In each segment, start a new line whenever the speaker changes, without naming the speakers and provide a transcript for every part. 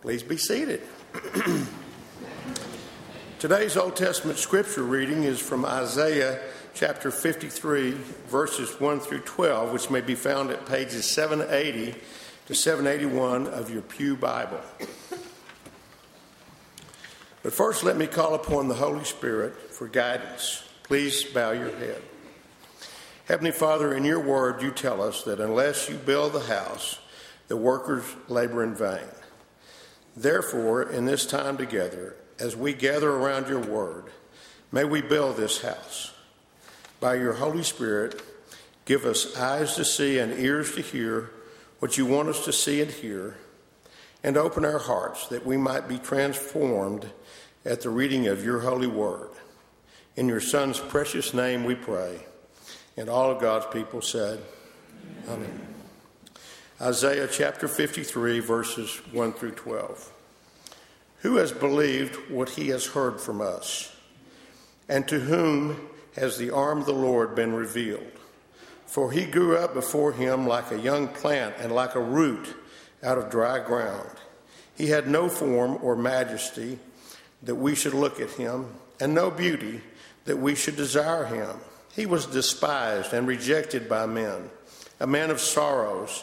Please be seated. Today's Old Testament scripture reading is from Isaiah chapter 53, verses 1 through 12, which may be found at pages 780 to 781 of your Pew Bible. But first, let me call upon the Holy Spirit for guidance. Please bow your head. Heavenly Father, in your word, you tell us that unless you build the house, the workers labor in vain. Therefore, in this time together, as we gather around your word, may we build this house. By your Holy Spirit, give us eyes to see and ears to hear what you want us to see and hear, and open our hearts that we might be transformed at the reading of your holy word. In your Son's precious name we pray. And all of God's people said, Amen. Amen. Isaiah chapter 53, verses 1 through 12. Who has believed what he has heard from us? And to whom has the arm of the Lord been revealed? For he grew up before him like a young plant and like a root out of dry ground. He had no form or majesty that we should look at him, and no beauty that we should desire him. He was despised and rejected by men, a man of sorrows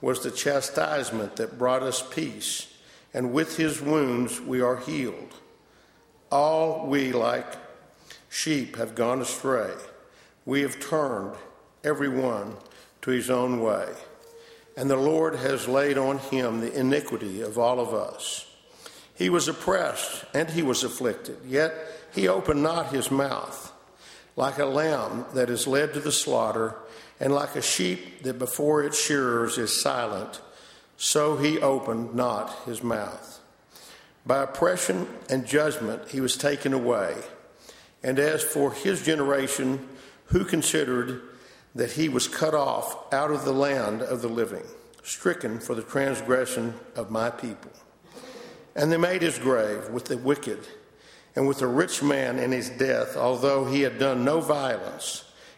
was the chastisement that brought us peace, and with his wounds we are healed. All we, like sheep, have gone astray. We have turned, every one, to his own way. And the Lord has laid on him the iniquity of all of us. He was oppressed and he was afflicted, yet he opened not his mouth. Like a lamb that is led to the slaughter, and like a sheep that before its shearers is silent, so he opened not his mouth. By oppression and judgment he was taken away. And as for his generation, who considered that he was cut off out of the land of the living, stricken for the transgression of my people. And they made his grave with the wicked and with the rich man in his death, although he had done no violence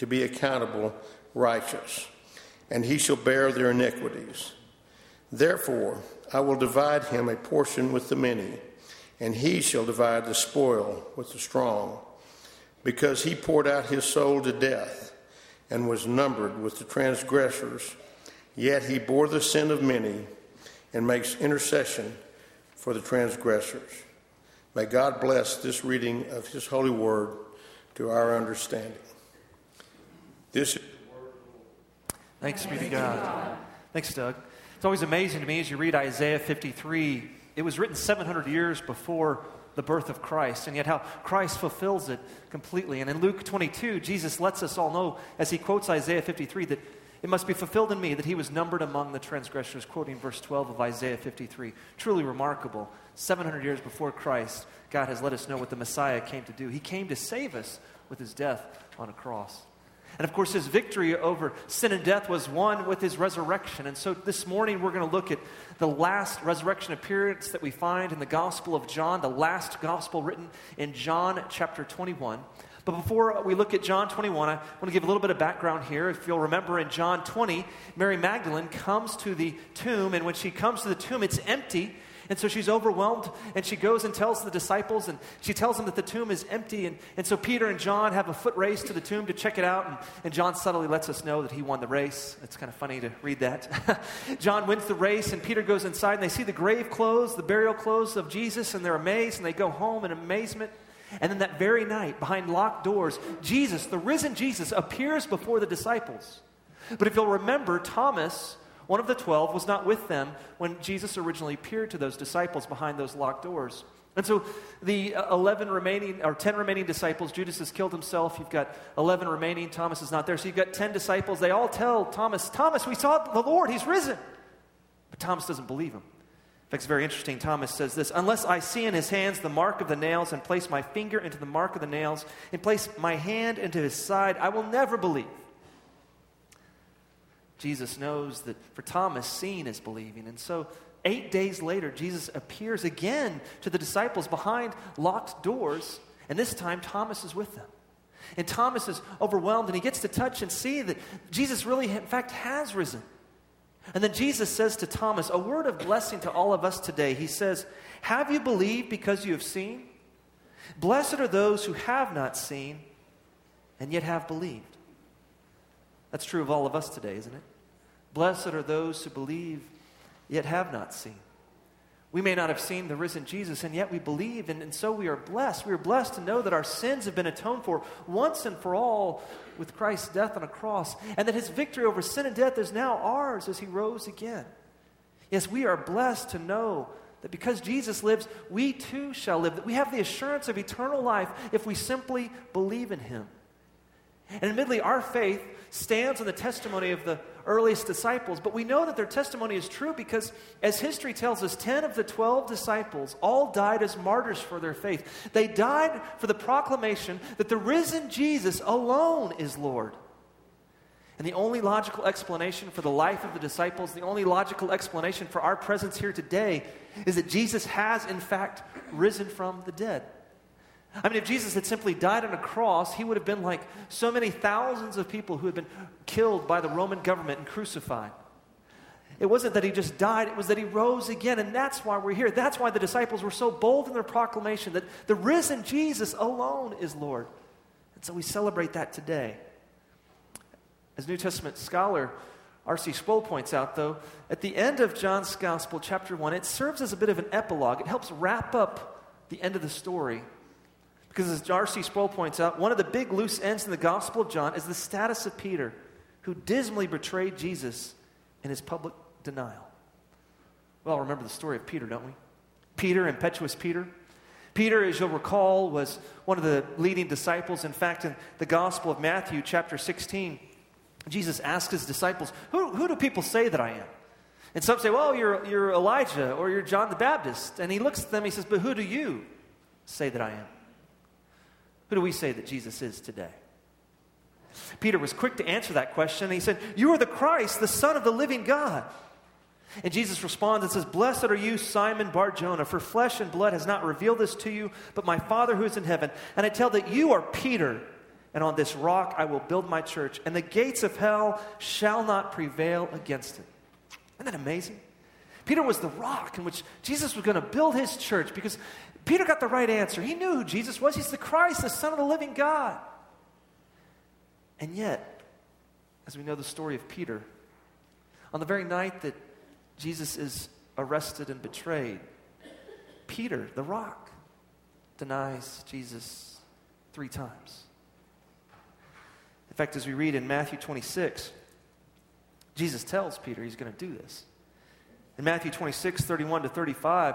to be accountable righteous, and he shall bear their iniquities. Therefore, I will divide him a portion with the many, and he shall divide the spoil with the strong, because he poured out his soul to death and was numbered with the transgressors. Yet he bore the sin of many and makes intercession for the transgressors. May God bless this reading of his holy word to our understanding. This is
Thanks be to God. Thanks, Doug. It's always amazing to me as you read Isaiah 53. It was written 700 years before the birth of Christ, and yet how Christ fulfills it completely. And in Luke 22, Jesus lets us all know, as he quotes Isaiah 53, that it must be fulfilled in me that he was numbered among the transgressors, quoting verse 12 of Isaiah 53. Truly remarkable. 700 years before Christ, God has let us know what the Messiah came to do. He came to save us with his death on a cross. And of course, his victory over sin and death was won with his resurrection. And so this morning, we're going to look at the last resurrection appearance that we find in the Gospel of John, the last gospel written in John chapter 21. But before we look at John 21, I want to give a little bit of background here. If you'll remember in John 20, Mary Magdalene comes to the tomb, and when she comes to the tomb, it's empty And so she's overwhelmed and she goes and tells the disciples and she tells them that the tomb is empty. And, and so Peter and John have a foot race to the tomb to check it out. And, and John subtly lets us know that he won the race. It's kind of funny to read that. John wins the race and Peter goes inside and they see the grave clothes, the burial clothes of Jesus, and they're amazed and they go home in amazement. And then that very night, behind locked doors, Jesus, the risen Jesus, appears before the disciples. But if you'll remember, Thomas one of the twelve was not with them when Jesus originally appeared to those disciples behind those locked doors. And so the uh, 11 remaining, or 10 remaining disciples, Judas has killed himself. You've got 11 remaining. Thomas is not there. So you've got 10 disciples. They all tell Thomas, Thomas, we saw the Lord. He's risen. But Thomas doesn't believe him. In fact, it's very interesting. Thomas says this Unless I see in his hands the mark of the nails, and place my finger into the mark of the nails, and place my hand into his side, I will never believe. Jesus knows that for Thomas, seeing is believing. And so, eight days later, Jesus appears again to the disciples behind locked doors, and this time Thomas is with them. And Thomas is overwhelmed, and he gets to touch and see that Jesus really, in fact, has risen. And then Jesus says to Thomas, a word of blessing to all of us today. He says, Have you believed because you have seen? Blessed are those who have not seen and yet have believed. That's true of all of us today, isn't it? Blessed are those who believe yet have not seen. We may not have seen the risen Jesus, and yet we believe, and, and so we are blessed. We are blessed to know that our sins have been atoned for once and for all with Christ's death on a cross, and that his victory over sin and death is now ours as he rose again. Yes, we are blessed to know that because Jesus lives, we too shall live, that we have the assurance of eternal life if we simply believe in him. And admittedly, our faith stands on the testimony of the earliest disciples, but we know that their testimony is true because, as history tells us, 10 of the 12 disciples all died as martyrs for their faith. They died for the proclamation that the risen Jesus alone is Lord. And the only logical explanation for the life of the disciples, the only logical explanation for our presence here today, is that Jesus has, in fact, risen from the dead. I mean, if Jesus had simply died on a cross, he would have been like so many thousands of people who had been killed by the Roman government and crucified. It wasn't that he just died, it was that he rose again. And that's why we're here. That's why the disciples were so bold in their proclamation that the risen Jesus alone is Lord. And so we celebrate that today. As New Testament scholar R.C. Sproul points out, though, at the end of John's Gospel, chapter 1, it serves as a bit of an epilogue. It helps wrap up the end of the story because as R.C. Sproul points out, one of the big loose ends in the Gospel of John is the status of Peter, who dismally betrayed Jesus in his public denial. Well, remember the story of Peter, don't we? Peter, impetuous Peter. Peter, as you'll recall, was one of the leading disciples. In fact, in the Gospel of Matthew, chapter 16, Jesus asked his disciples, Who, who do people say that I am? And some say, Well, you're, you're Elijah or you're John the Baptist. And he looks at them, he says, But who do you say that I am? Who do we say that Jesus is today? Peter was quick to answer that question. He said, You are the Christ, the Son of the living God. And Jesus responds and says, Blessed are you, Simon Bar Jonah, for flesh and blood has not revealed this to you, but my Father who is in heaven. And I tell that you are Peter, and on this rock I will build my church, and the gates of hell shall not prevail against it. Isn't that amazing? Peter was the rock in which Jesus was going to build his church because Peter got the right answer. He knew who Jesus was. He's the Christ, the Son of the living God. And yet, as we know the story of Peter, on the very night that Jesus is arrested and betrayed, Peter, the rock, denies Jesus three times. In fact, as we read in Matthew 26, Jesus tells Peter he's going to do this. In Matthew 26, 31 to 35,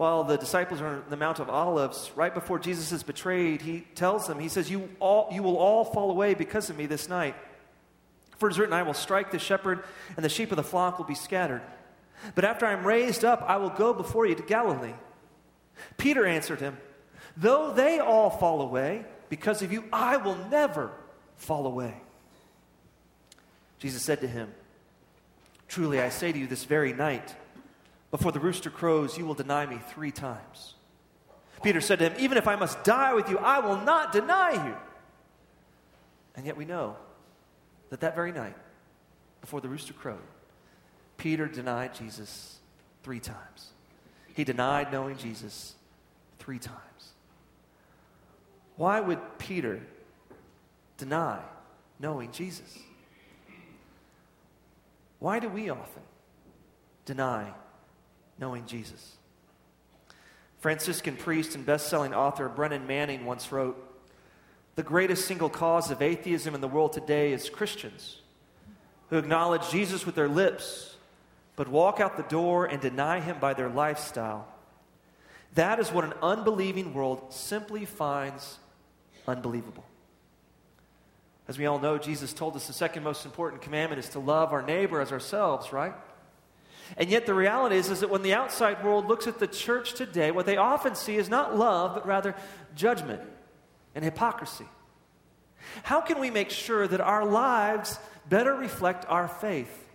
while the disciples are on the Mount of Olives, right before Jesus is betrayed, he tells them, He says, You, all, you will all fall away because of me this night. For it is written, I will strike the shepherd, and the sheep of the flock will be scattered. But after I am raised up, I will go before you to Galilee. Peter answered him, Though they all fall away because of you, I will never fall away. Jesus said to him, Truly I say to you, this very night, before the rooster crows, you will deny me three times. Peter said to him, Even if I must die with you, I will not deny you. And yet we know that that very night, before the rooster crowed, Peter denied Jesus three times. he denied knowing Jesus three times. Why would Peter deny knowing Jesus? Why do we often deny knowing Jesus? Franciscan priest and best selling author Brennan Manning once wrote The greatest single cause of atheism in the world today is Christians who acknowledge Jesus with their lips, but walk out the door and deny him by their lifestyle. That is what an unbelieving world simply finds unbelievable. As we all know, Jesus told us the second most important commandment is to love our neighbor as ourselves, right? And yet the reality is, is that when the outside world looks at the church today, what they often see is not love, but rather judgment and hypocrisy. How can we make sure that our lives better reflect our faith?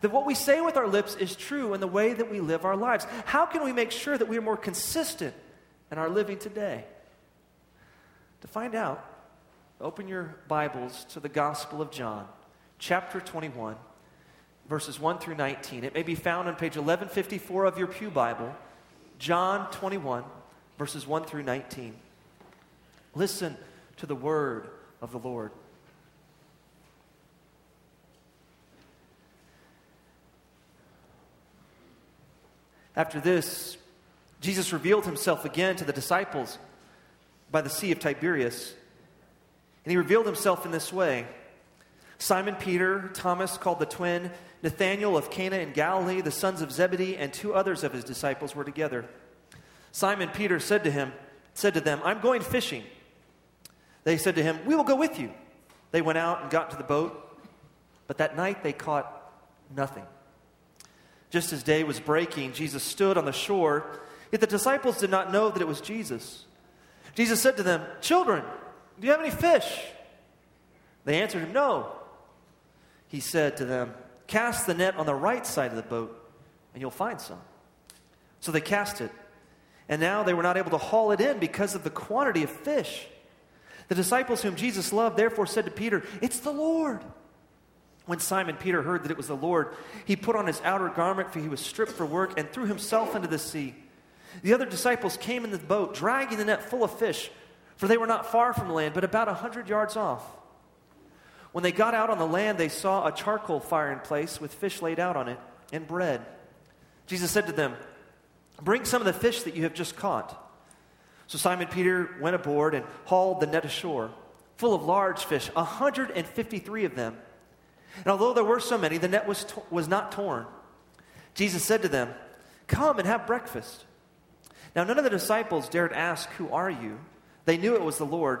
That what we say with our lips is true in the way that we live our lives? How can we make sure that we are more consistent in our living today? To find out, open your Bibles to the Gospel of John, chapter 21 verses 1 through 19. It may be found on page 1154 of your Pew Bible, John 21, verses 1 through 19. Listen to the word of the Lord. After this, Jesus revealed himself again to the disciples by the Sea of Tiberias. And he revealed himself in this way Simon Peter, Thomas called the twin, Nathanael of Cana in Galilee, the sons of Zebedee, and two others of his disciples were together. Simon Peter said to him, said to them, I'm going fishing. They said to him, We will go with you. They went out and got into the boat, but that night they caught nothing. Just as day was breaking, Jesus stood on the shore, yet the disciples did not know that it was Jesus. Jesus said to them, Children, do you have any fish? They answered him, No. He said to them, Cast the net on the right side of the boat, and you'll find some. So they cast it. And now they were not able to haul it in because of the quantity of fish. The disciples whom Jesus loved therefore said to Peter, It's the Lord. When Simon Peter heard that it was the Lord, he put on his outer garment, for he was stripped for work, and threw himself into the sea. The other disciples came in the boat, dragging the net full of fish, for they were not far from land, but about a hundred yards off. When they got out on the land, they saw a charcoal fire in place with fish laid out on it and bread. Jesus said to them, Bring some of the fish that you have just caught. So Simon Peter went aboard and hauled the net ashore, full of large fish, 153 of them. And although there were so many, the net was, to- was not torn. Jesus said to them, Come and have breakfast. Now, none of the disciples dared ask, Who are you? They knew it was the Lord.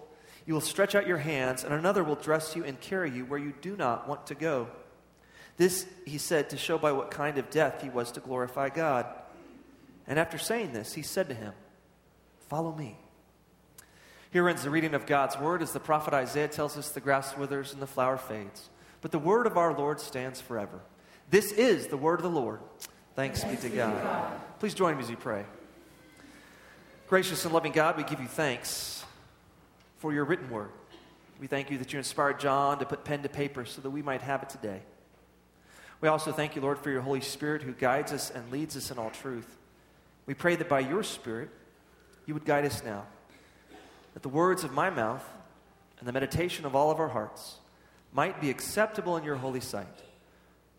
you will stretch out your hands, and another will dress you and carry you where you do not want to go. This he said to show by what kind of death he was to glorify God. And after saying this, he said to him, Follow me. Here ends the reading of God's word as the prophet Isaiah tells us the grass withers and the flower fades. But the word of our Lord stands forever. This is the word of the Lord. Thanks, Thanks be to God. God. Please join me as we pray. Gracious and loving God, we give you thanks for your written word. We thank you that you inspired John to put pen to paper so that we might have it today. We also thank you, Lord, for your Holy Spirit who guides us and leads us in all truth. We pray that by your Spirit, you would guide us now, that the words of my mouth and the meditation of all of our hearts might be acceptable in your holy sight.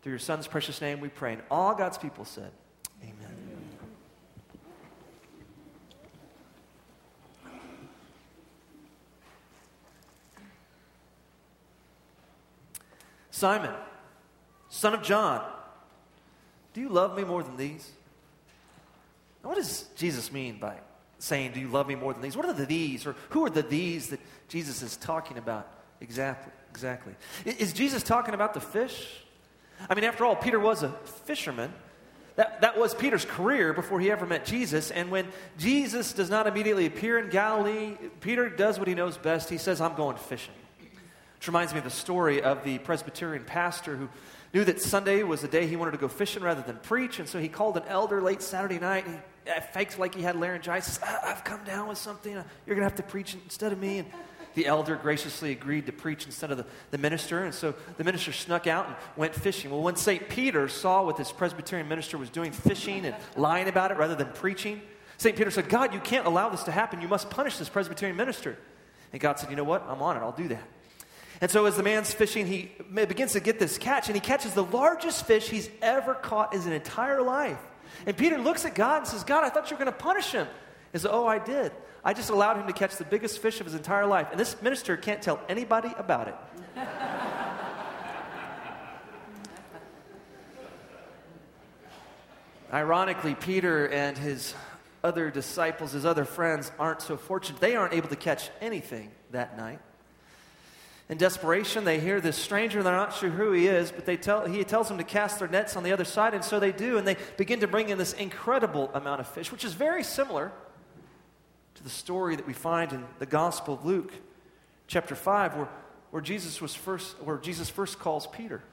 Through your Son's precious name we pray. And all God's people said, Amen. Simon, son of John, do you love me more than these? Now, what does Jesus mean by saying, Do you love me more than these? What are the these? Or who are the these that Jesus is talking about exactly? Exactly. Is Jesus talking about the fish? I mean, after all, Peter was a fisherman. That, that was Peter's career before he ever met Jesus. And when Jesus does not immediately appear in Galilee, Peter does what he knows best. He says, I'm going fishing. Which reminds me of the story of the Presbyterian pastor who knew that Sunday was the day he wanted to go fishing rather than preach. And so he called an elder late Saturday night. And he uh, faked like he had laryngitis. I've come down with something. You're going to have to preach instead of me. And the elder graciously agreed to preach instead of the, the minister. And so the minister snuck out and went fishing. Well, when St. Peter saw what this Presbyterian minister was doing, fishing and lying about it rather than preaching, St. Peter said, God, you can't allow this to happen. You must punish this Presbyterian minister. And God said, You know what? I'm on it. I'll do that. And so, as the man's fishing, he begins to get this catch, and he catches the largest fish he's ever caught in his entire life. And Peter looks at God and says, God, I thought you were going to punish him. He says, Oh, I did. I just allowed him to catch the biggest fish of his entire life. And this minister can't tell anybody about it. Ironically, Peter and his other disciples, his other friends, aren't so fortunate. They aren't able to catch anything that night. In desperation, they hear this stranger, they're not sure who he is, but they tell, he tells them to cast their nets on the other side, and so they do, and they begin to bring in this incredible amount of fish, which is very similar to the story that we find in the Gospel of Luke, chapter 5, where, where, Jesus, was first, where Jesus first calls Peter.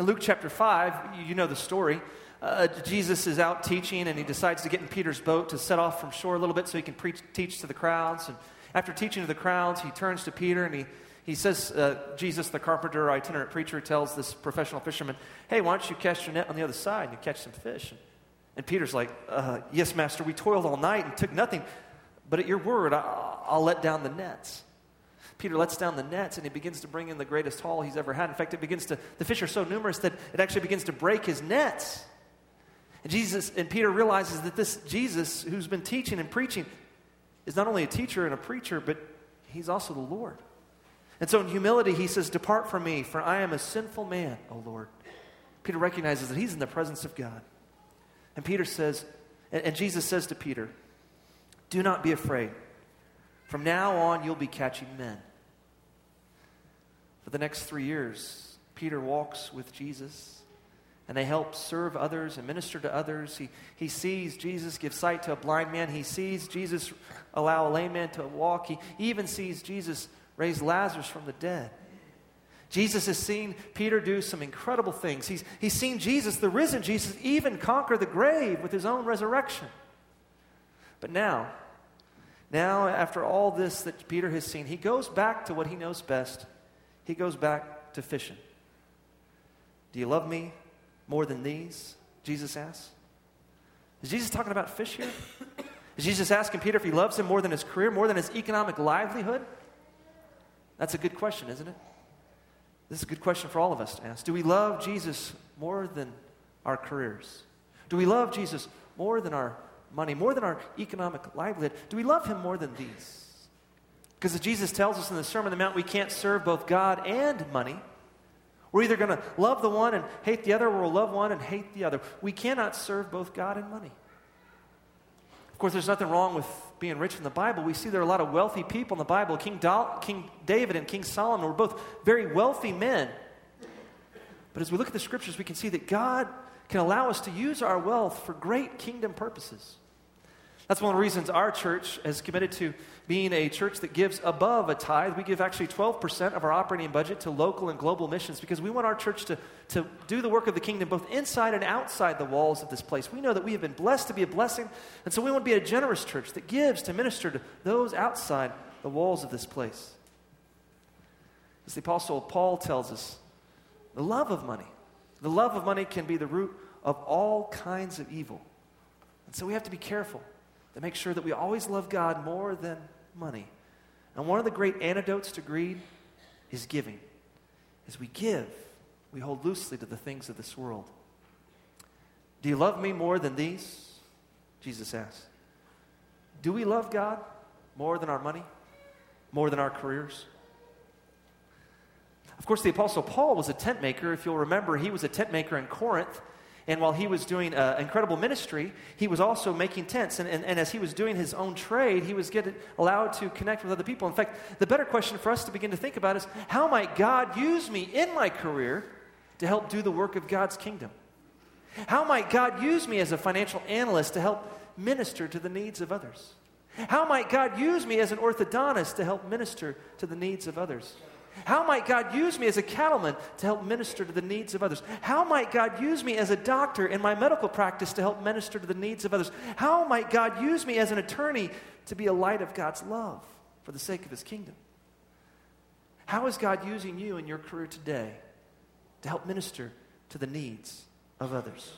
In Luke chapter 5, you know the story. Uh, Jesus is out teaching, and he decides to get in Peter's boat to set off from shore a little bit so he can preach, teach to the crowds. And after teaching to the crowds, he turns to Peter and he he says, uh, Jesus, the carpenter, itinerant preacher, tells this professional fisherman, Hey, why don't you cast your net on the other side and you catch some fish? And, and Peter's like, uh, Yes, master, we toiled all night and took nothing, but at your word, I, I'll let down the nets. Peter lets down the nets and he begins to bring in the greatest haul he's ever had. In fact, it begins to, the fish are so numerous that it actually begins to break his nets. And Jesus, and Peter realizes that this Jesus who's been teaching and preaching is not only a teacher and a preacher, but he's also the Lord. And so in humility, he says, Depart from me, for I am a sinful man, O Lord. Peter recognizes that he's in the presence of God. And Peter says, and, and Jesus says to Peter, Do not be afraid. From now on, you'll be catching men. For the next three years, Peter walks with Jesus and they help serve others and minister to others. He, he sees Jesus give sight to a blind man. He sees Jesus allow a lame man to walk. He even sees Jesus raised Lazarus from the dead. Jesus has seen Peter do some incredible things. He's, he's seen Jesus, the risen Jesus, even conquer the grave with his own resurrection. But now, now, after all this that Peter has seen, he goes back to what he knows best. He goes back to fishing. Do you love me more than these? Jesus asks. Is Jesus talking about fish here? Is Jesus asking Peter if he loves him more than his career, more than his economic livelihood? That's a good question, isn't it? This is a good question for all of us to ask. Do we love Jesus more than our careers? Do we love Jesus more than our money, more than our economic livelihood? Do we love him more than these? Because as Jesus tells us in the Sermon on the Mount, we can't serve both God and money. We're either going to love the one and hate the other, or we'll love one and hate the other. We cannot serve both God and money. Of course, there's nothing wrong with being rich in the Bible, we see there are a lot of wealthy people in the Bible. King, King David and King Solomon were both very wealthy men. But as we look at the scriptures, we can see that God can allow us to use our wealth for great kingdom purposes. That's one of the reasons our church has committed to being a church that gives above a tithe. We give actually 12% of our operating budget to local and global missions because we want our church to, to do the work of the kingdom both inside and outside the walls of this place. We know that we have been blessed to be a blessing, and so we want to be a generous church that gives to minister to those outside the walls of this place. As the Apostle Paul tells us, the love of money, the love of money can be the root of all kinds of evil. And so we have to be careful to make sure that we always love God more than money. And one of the great antidotes to greed is giving. As we give, we hold loosely to the things of this world. Do you love me more than these? Jesus asks. Do we love God more than our money? More than our careers? Of course, the Apostle Paul was a tent maker. If you'll remember, he was a tent maker in Corinth. And while he was doing uh, incredible ministry, he was also making tents. And, and, and, as he was doing his own trade, he was getting allowed to connect with other people. In fact, the better question for us to begin to think about is how might God use me in my career to help do the work of God's kingdom? How might God use me as a financial analyst to help minister to the needs of others? How might God use me as an orthodontist to help minister to the needs of others? How might God use me as a cattleman to help minister to the needs of others? How might God use me as a doctor in my medical practice to help minister to the needs of others? How might God use me as an attorney to be a light of God's love for the sake of his kingdom? How is God using you in your career today to help minister to the needs of others?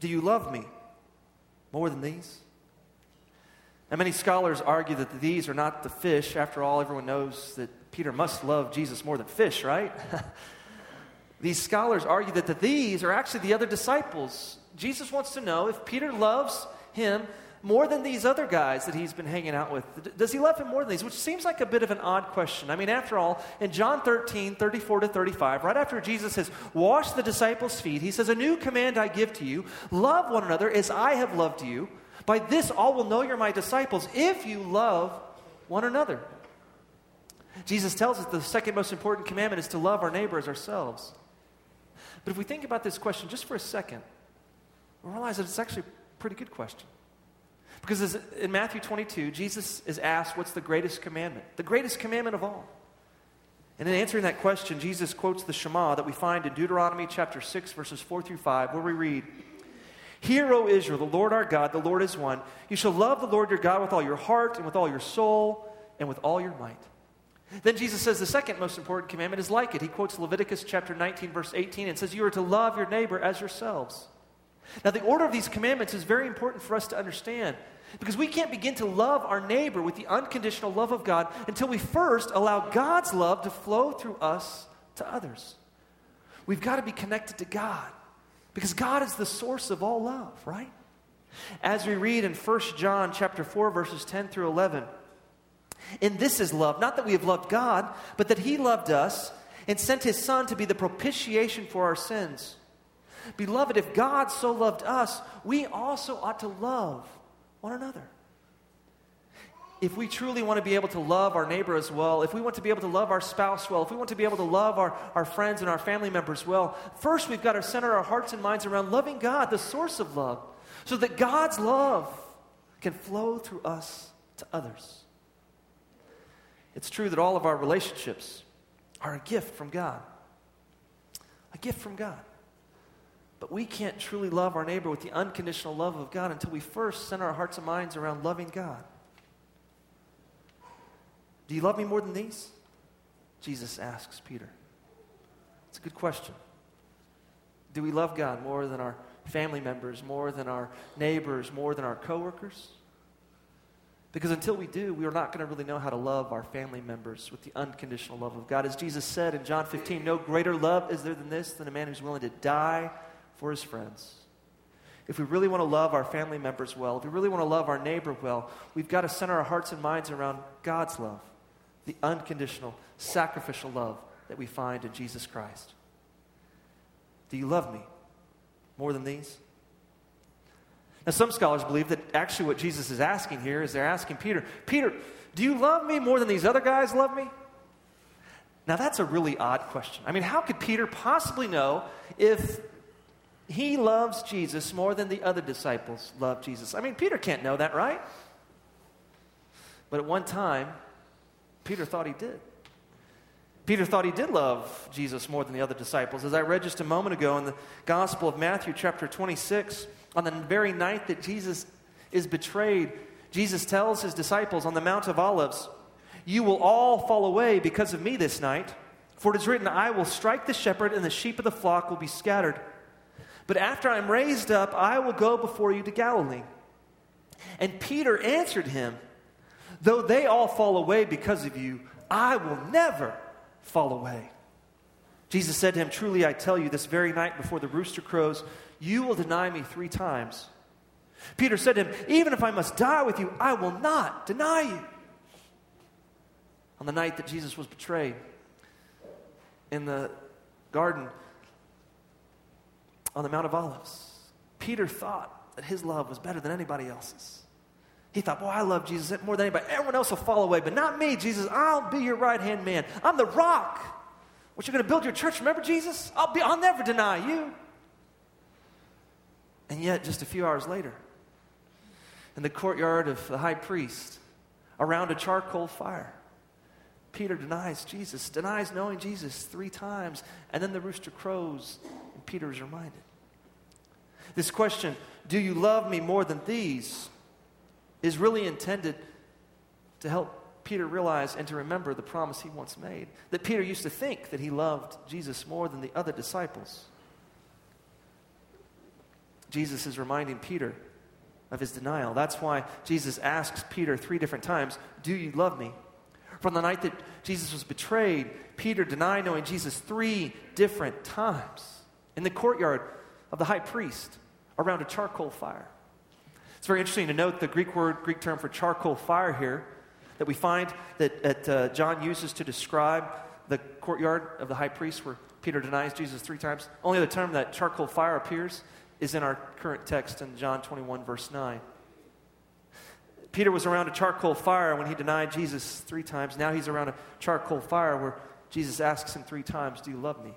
Do you love me more than these? And many scholars argue that these are not the fish. After all, everyone knows that Peter must love Jesus more than fish, right? these scholars argue that the these are actually the other disciples. Jesus wants to know if Peter loves him more than these other guys that he's been hanging out with. Does he love him more than these? Which seems like a bit of an odd question. I mean, after all, in John 13, 34 to 35, right after Jesus has washed the disciples' feet, he says, A new command I give to you love one another as I have loved you. By this, all will know you're my disciples if you love one another. Jesus tells us the second most important commandment is to love our neighbor as ourselves. But if we think about this question just for a second, we realize that it's actually a pretty good question. Because in Matthew 22, Jesus is asked, What's the greatest commandment? The greatest commandment of all. And in answering that question, Jesus quotes the Shema that we find in Deuteronomy chapter 6, verses 4 through 5, where we read, Hear, O Israel, the Lord our God, the Lord is one. You shall love the Lord your God with all your heart and with all your soul and with all your might. Then Jesus says the second most important commandment is like it. He quotes Leviticus chapter 19, verse 18, and says, You are to love your neighbor as yourselves. Now, the order of these commandments is very important for us to understand because we can't begin to love our neighbor with the unconditional love of God until we first allow God's love to flow through us to others. We've got to be connected to God. Because God is the source of all love, right? As we read in 1 John chapter 4 verses 10 through 11, and this is love, not that we have loved God, but that he loved us and sent his son to be the propitiation for our sins. Beloved, if God so loved us, we also ought to love one another if we truly want to be able to love our neighbor as well, if we want to be able to love our spouse well, if we want to be able to love our, our friends and our family members well, first we've got to center our hearts and minds around loving God, the source of love, so that God's love can flow through us to others. It's true that all of our relationships are a gift from God. A gift from God. But we can't truly love our neighbor with the unconditional love of God until we first center our hearts and minds around loving God. Do you love me more than these? Jesus asks Peter. It's a good question. Do we love God more than our family members, more than our neighbors, more than our coworkers? Because until we do, we are not going to really know how to love our family members with the unconditional love of God. As Jesus said in John 15, no greater love is there than this, than a man who's willing to die for his friends. If we really want to love our family members well, if we really want to love our neighbor well, we've got to center our hearts and minds around God's love the unconditional, sacrificial love that we find in Jesus Christ. Do you love me more than these? Now, some scholars believe that actually what Jesus is asking here is they're asking Peter, Peter, do you love me more than these other guys love me? Now, that's a really odd question. I mean, how could Peter possibly know if he loves Jesus more than the other disciples love Jesus? I mean, Peter can't know that, right? But at one time, Peter thought he did. Peter thought he did love Jesus more than the other disciples. As I read just a moment ago in the Gospel of Matthew, chapter 26, on the very night that Jesus is betrayed, Jesus tells his disciples on the Mount of Olives, You will all fall away because of me this night. For it is written, I will strike the shepherd, and the sheep of the flock will be scattered. But after I am raised up, I will go before you to Galilee. And Peter answered him, Though they all fall away because of you, I will never fall away. Jesus said to him, Truly I tell you, this very night before the rooster crows, you will deny me three times. Peter said to him, Even if I must die with you, I will not deny you. on the night that Jesus was betrayed in the garden on the Mount of Olives, Peter thought that his love was better than anybody else's. He thought, boy, I love Jesus more than anybody. Everyone else will fall away, but not me, Jesus. I'll be your right hand man. I'm the rock. What you're going to build your church? Remember Jesus? I'll be. I'll never deny you. And yet, just a few hours later, in the courtyard of the high priest, around a charcoal fire, Peter denies Jesus, denies knowing Jesus three times, and then the rooster crows, and Peter is reminded. This question, do you love me more than these, is really intended to help Peter realize and to remember the promise he once made. That Peter used to think that he loved Jesus more than the other disciples. Jesus is reminding Peter of his denial. That's why Jesus asks Peter three different times, Do you love me? From the night that Jesus was betrayed, Peter denied knowing Jesus three different times in the courtyard of the high priest around a charcoal fire. It's very interesting to note the Greek word, Greek term for charcoal fire here that we find that, that uh, John uses to describe the courtyard of the high priest where Peter denies Jesus three times. Only the term that charcoal fire appears is in our current text in John 21, verse 9. Peter was around a charcoal fire when he denied Jesus three times. Now he's around a charcoal fire where Jesus asks him three times, Do you love me?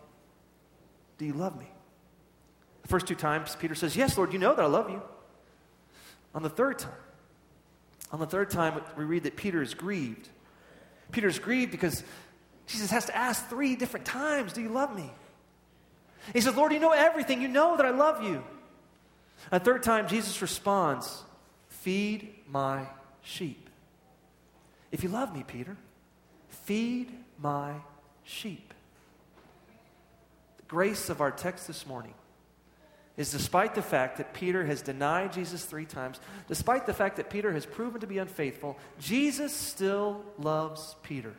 Do you love me? The first two times, Peter says, Yes, Lord, you know that I love you. On the third time, on the third time, we read that Peter is grieved. Peter is grieved because Jesus has to ask three different times, Do you love me? He says, Lord, you know everything. You know that I love you. A third time, Jesus responds, Feed my sheep. If you love me, Peter, feed my sheep. The grace of our text this morning is despite the fact that Peter has denied Jesus three times, despite the fact that Peter has proven to be unfaithful, Jesus still loves Peter.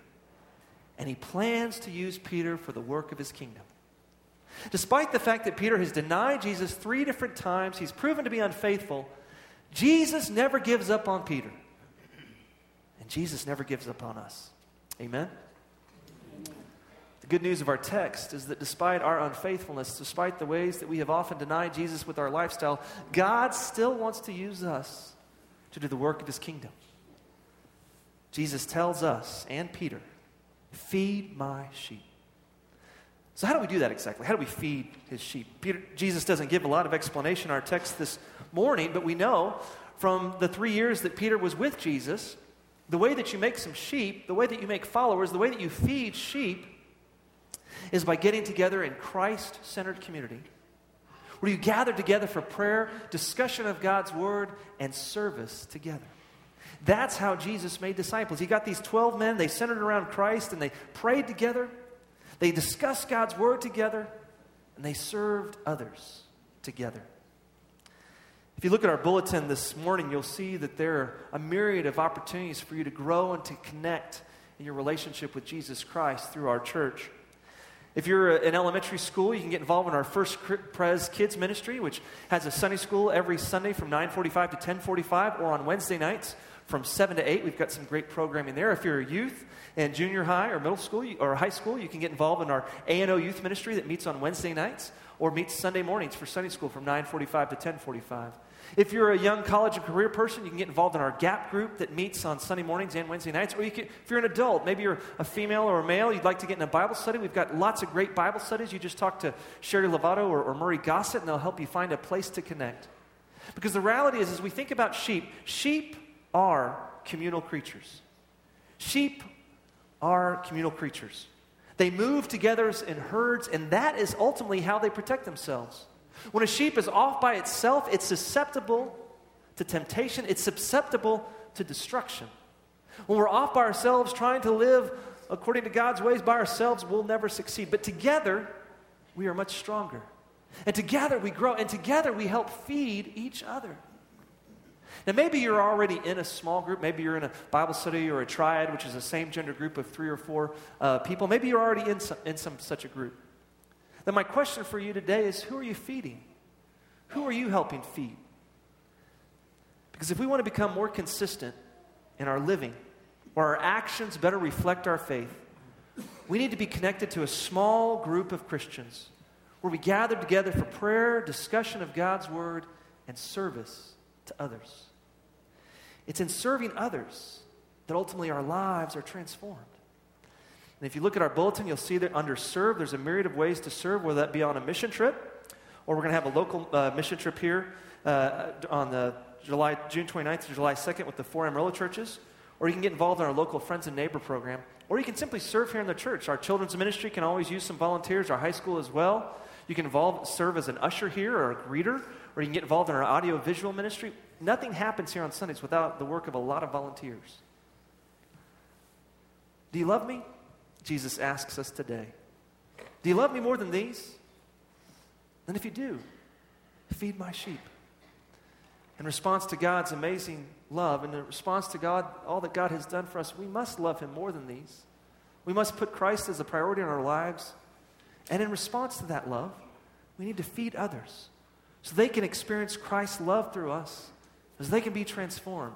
And he plans to use Peter for the work of his kingdom. Despite the fact that Peter has denied Jesus three different times, he's proven to be unfaithful, Jesus never gives up on Peter. And Jesus never gives up on us. Amen? The good news of our text is that despite our unfaithfulness, despite the ways that we have often denied Jesus with our lifestyle, God still wants to use us to do the work of his kingdom. Jesus tells us and Peter, Feed my sheep. So, how do we do that exactly? How do we feed his sheep? Peter, Jesus doesn't give a lot of explanation in our text this morning, but we know from the three years that Peter was with Jesus, the way that you make some sheep, the way that you make followers, the way that you feed sheep is by getting together in Christ centered community where you gather together for prayer, discussion of God's word, and service together. That's how Jesus made disciples. He got these 12 men, they centered around Christ, and they prayed together. They discussed God's word together and they served others together. If you look at our bulletin this morning, you'll see that there are a myriad of opportunities for you to grow and to connect in your relationship with Jesus Christ through our church. If you're in elementary school, you can get involved in our First Pres Kids Ministry, which has a Sunday school every Sunday from 9:45 to 10:45, or on Wednesday nights from 7 to 8. We've got some great programming there. If you're a youth, in junior high or middle school or high school, you can get involved in our A&O youth ministry that meets on Wednesday nights or meets Sunday mornings for Sunday school from 9:45 to 10:45. If you're a young college and career person, you can get involved in our GAP group that meets on Sunday mornings and Wednesday nights. Or you can, if you're an adult, maybe you're a female or a male, you'd like to get in a Bible study. We've got lots of great Bible studies. You just talk to Sherry Lovato or, or Murray Gossett, and they'll help you find a place to connect. Because the reality is, as we think about sheep, sheep are communal creatures. Sheep are communal creatures. They move together in herds, and that is ultimately how they protect themselves. When a sheep is off by itself, it's susceptible to temptation, it's susceptible to destruction. When we're off by ourselves, trying to live according to God's ways by ourselves, we'll never succeed. But together, we are much stronger. And together we grow, and together we help feed each other. Now, maybe you're already in a small group. Maybe you're in a Bible study or a triad, which is a same gender group of three or four uh, people. Maybe you're already in some, in some such a group. Then, my question for you today is who are you feeding? Who are you helping feed? Because if we want to become more consistent in our living, where our actions better reflect our faith, we need to be connected to a small group of Christians where we gather together for prayer, discussion of God's Word, and service to others. It's in serving others that ultimately our lives are transformed. And if you look at our bulletin, you'll see that under serve, there's a myriad of ways to serve, whether that be on a mission trip, or we're going to have a local uh, mission trip here uh, on the July, June 29th to July 2nd with the four Amarillo churches, or you can get involved in our local Friends and Neighbor program, or you can simply serve here in the church. Our children's ministry can always use some volunteers, our high school as well. You can involve, serve as an usher here or a greeter, or you can get involved in our audio visual ministry. Nothing happens here on Sundays without the work of a lot of volunteers. Do you love me? Jesus asks us today. Do you love me more than these? Then, if you do, feed my sheep. In response to God's amazing love, and in response to God, all that God has done for us, we must love Him more than these. We must put Christ as a priority in our lives. And in response to that love, we need to feed others so they can experience Christ's love through us, as they can be transformed.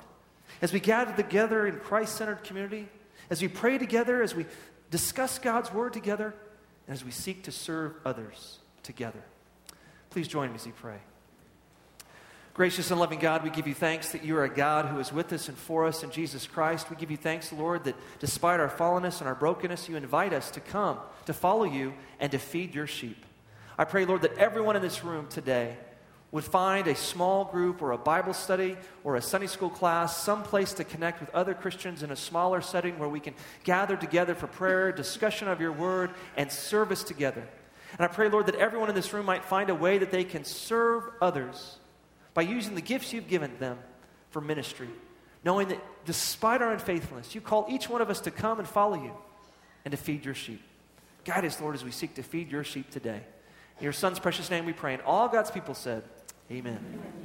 As we gather together in Christ centered community, as we pray together, as we discuss God's word together, and as we seek to serve others together. Please join me as we pray. Gracious and loving God, we give you thanks that you are a God who is with us and for us in Jesus Christ. We give you thanks, Lord, that despite our fallenness and our brokenness, you invite us to come, to follow you, and to feed your sheep. I pray, Lord, that everyone in this room today would find a small group or a Bible study or a Sunday school class, some place to connect with other Christians in a smaller setting where we can gather together for prayer, discussion of your word, and service together. And I pray, Lord, that everyone in this room might find a way that they can serve others by using the gifts you've given them for ministry, knowing that despite our unfaithfulness, you call each one of us to come and follow you and to feed your sheep. Guide us, Lord, as we seek to feed your sheep today. In your Son's precious name we pray. And all God's people said, Amen.